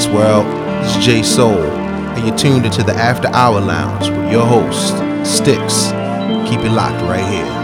Peace, world. This is J Soul, and you're tuned into the After Hour Lounge with your host, Sticks. Keep it locked right here.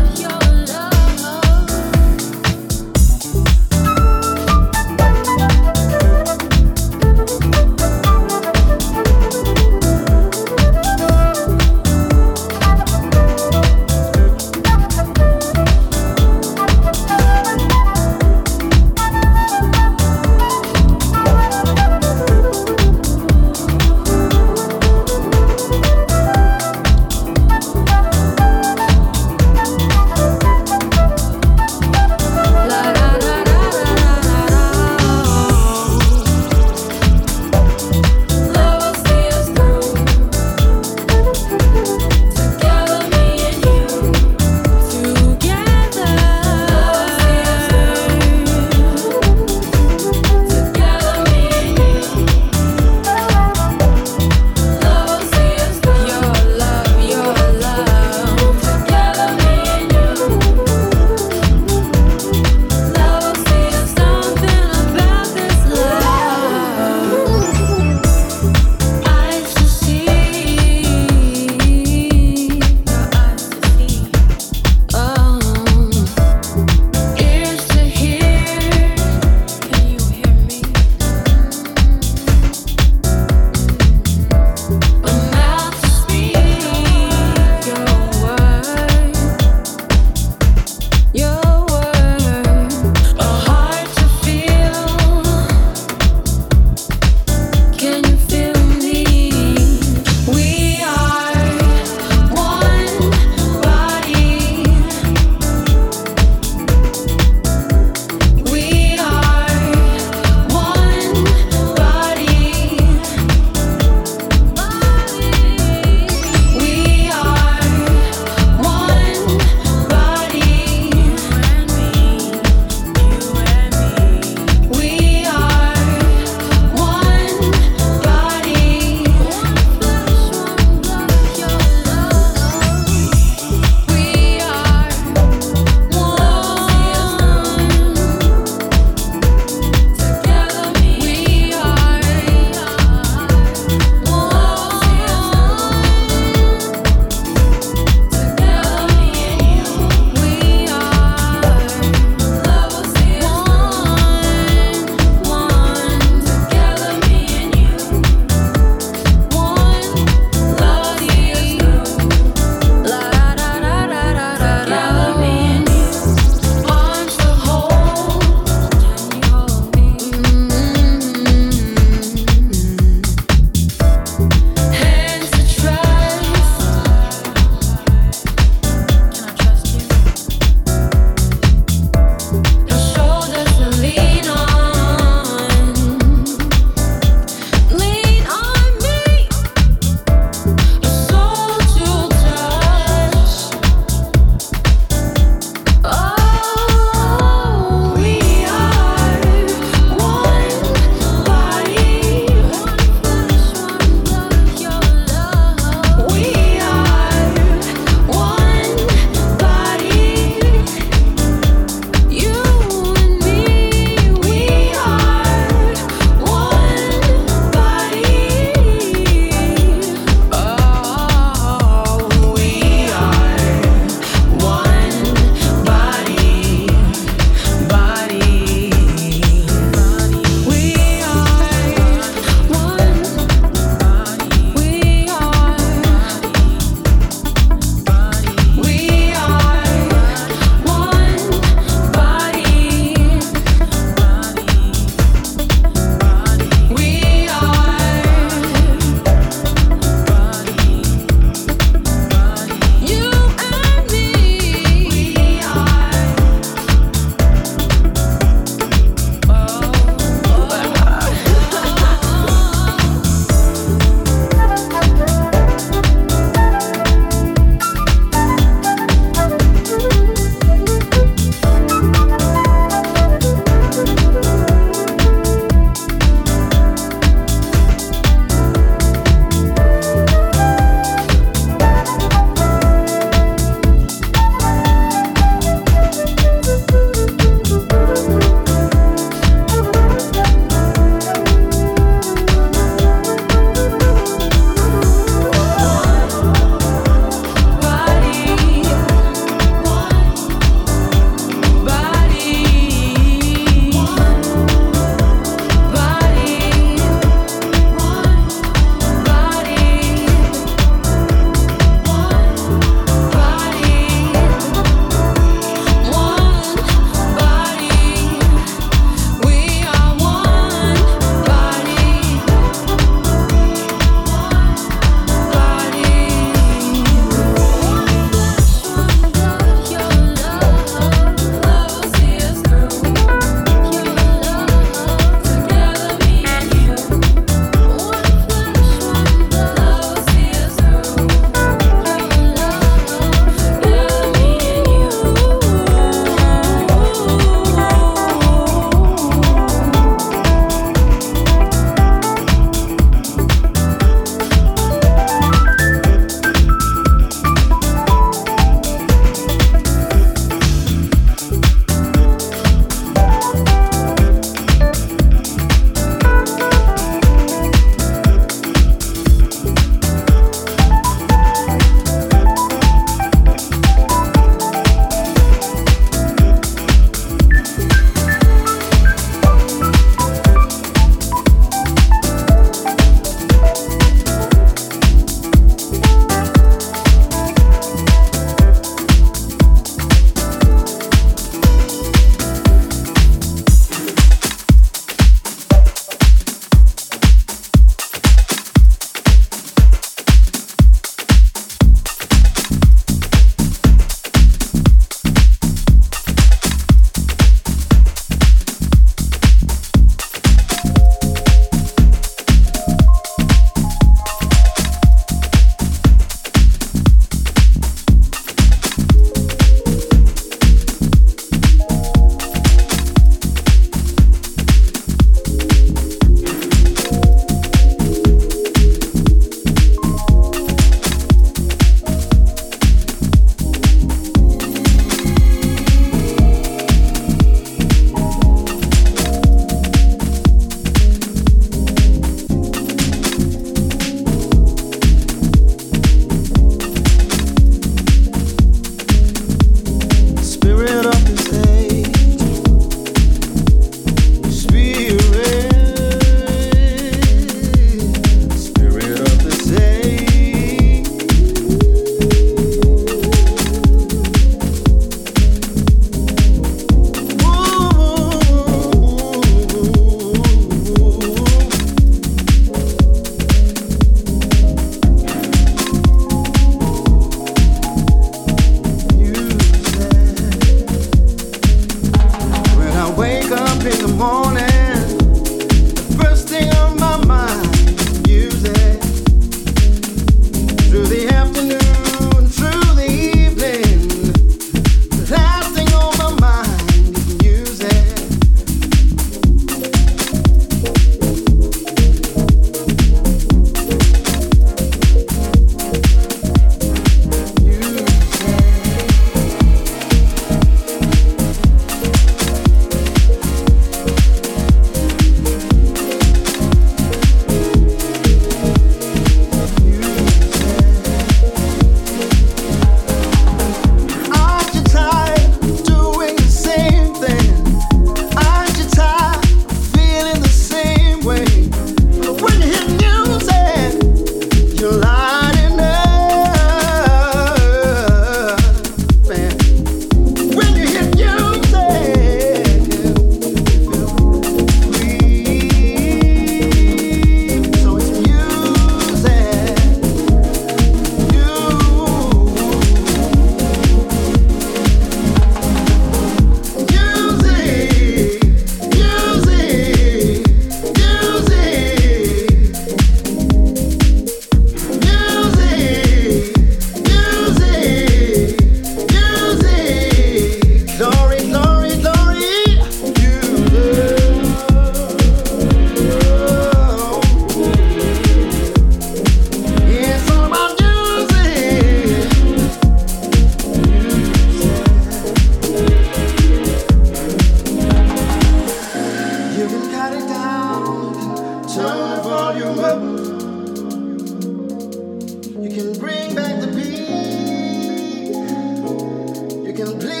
You can please.